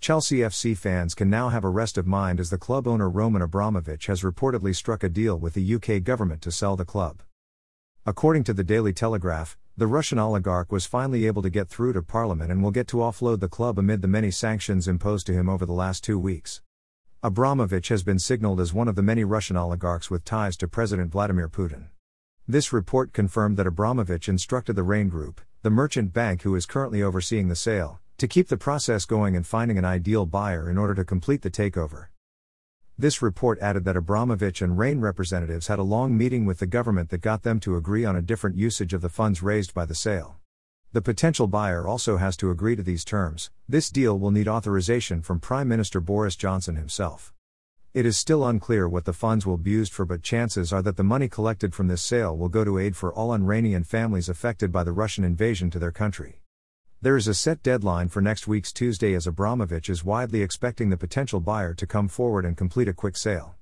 Chelsea FC fans can now have a rest of mind as the club owner Roman Abramovich has reportedly struck a deal with the UK government to sell the club. According to the Daily Telegraph, the Russian oligarch was finally able to get through to Parliament and will get to offload the club amid the many sanctions imposed to him over the last two weeks. Abramovich has been signaled as one of the many Russian oligarchs with ties to President Vladimir Putin. This report confirmed that Abramovich instructed the Raine Group, the merchant bank who is currently overseeing the sale, to keep the process going and finding an ideal buyer in order to complete the takeover. This report added that Abramovich and Raine representatives had a long meeting with the government that got them to agree on a different usage of the funds raised by the sale. The potential buyer also has to agree to these terms. This deal will need authorization from Prime Minister Boris Johnson himself. It is still unclear what the funds will be used for, but chances are that the money collected from this sale will go to aid for all Ukrainian families affected by the Russian invasion to their country. There is a set deadline for next week's Tuesday as Abramovich is widely expecting the potential buyer to come forward and complete a quick sale.